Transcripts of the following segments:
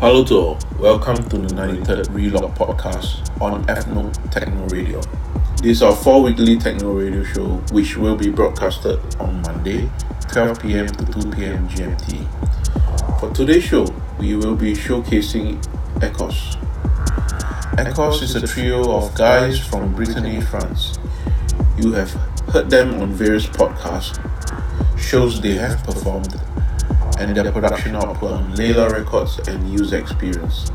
Hello to all. Welcome to the 93rd Relocked podcast on Fnoob Techno Radio. This is our four weekly techno radio show, which will be broadcasted on Monday, 12 pm to 2 pm GMT. For today's show, we will be showcasing EKORS. EKORS is a trio of guys from Brittany, France. You have heard them on various podcasts, shows they have performed, and their production output on Leyla Records and User Experience.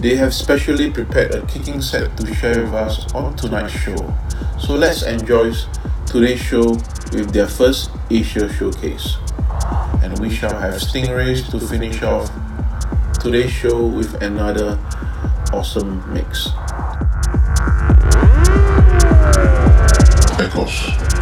They have specially prepared a kicking set to share with us on tonight's show. So let's enjoy today's show with their first Asia showcase. And we shall have Stingrays to finish off today's show with another awesome mix. EKORS.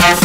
Yes.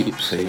equipe, sei.